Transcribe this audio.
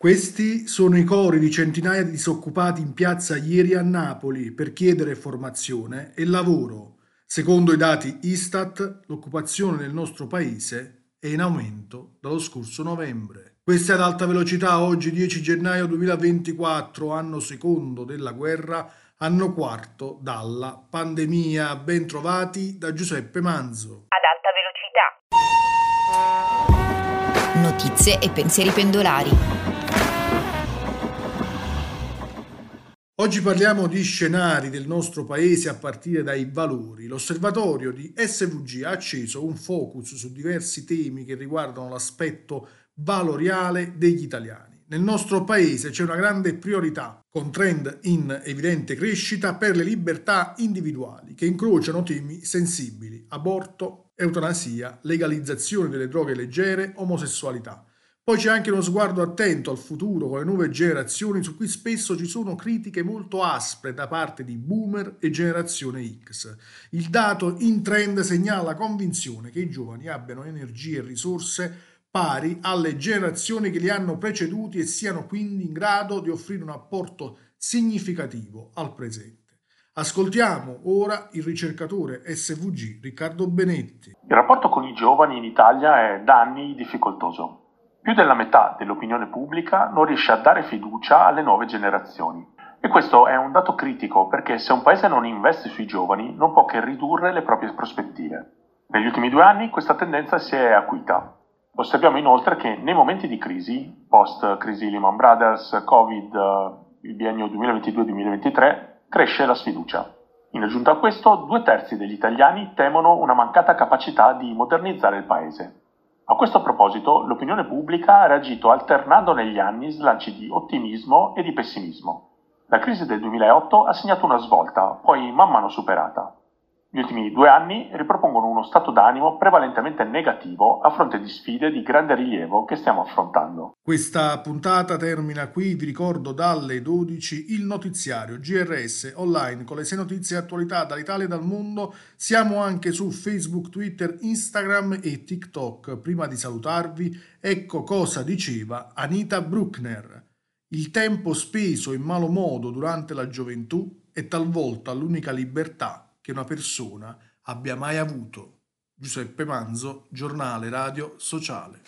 Questi sono i cori di centinaia di disoccupati in piazza ieri a Napoli per chiedere formazione e lavoro. Secondo i dati Istat, l'occupazione nel nostro paese è in aumento dallo scorso novembre. Questa è ad alta velocità oggi 10 gennaio 2024, anno secondo della guerra, anno quarto dalla pandemia. Ben trovati da Giuseppe Manzo. Ad alta velocità. Notizie e pensieri pendolari. Oggi parliamo di scenari del nostro paese a partire dai valori. L'osservatorio di SVG ha acceso un focus su diversi temi che riguardano l'aspetto valoriale degli italiani. Nel nostro paese c'è una grande priorità, con trend in evidente crescita, per le libertà individuali che incrociano temi sensibili, aborto, eutanasia, legalizzazione delle droghe leggere, omosessualità. Poi c'è anche uno sguardo attento al futuro con le nuove generazioni su cui spesso ci sono critiche molto aspre da parte di boomer e generazione X. Il dato in trend segnala la convinzione che i giovani abbiano energie e risorse pari alle generazioni che li hanno preceduti e siano quindi in grado di offrire un apporto significativo al presente. Ascoltiamo ora il ricercatore SVG Riccardo Benetti. Il rapporto con i giovani in Italia è da anni difficoltoso. Più della metà dell'opinione pubblica non riesce a dare fiducia alle nuove generazioni. E questo è un dato critico perché se un paese non investe sui giovani non può che ridurre le proprie prospettive. Negli ultimi due anni questa tendenza si è acuita. Osserviamo inoltre che nei momenti di crisi, post crisi Lehman Brothers, Covid, il biennio 2022-2023, cresce la sfiducia. In aggiunta a questo, due terzi degli italiani temono una mancata capacità di modernizzare il paese. A questo proposito, l'opinione pubblica ha reagito alternando negli anni slanci di ottimismo e di pessimismo. La crisi del 2008 ha segnato una svolta, poi man mano superata. Gli ultimi due anni ripropongono uno stato d'animo prevalentemente negativo a fronte di sfide di grande rilievo che stiamo affrontando. Questa puntata termina qui, vi ricordo dalle 12 il notiziario GRS online con le sei notizie e attualità dall'Italia e dal mondo. Siamo anche su Facebook, Twitter, Instagram e TikTok. Prima di salutarvi, ecco cosa diceva Anita Bruckner. Il tempo speso in malo modo durante la gioventù è talvolta l'unica libertà che una persona abbia mai avuto. Giuseppe Manzo, giornale radio sociale.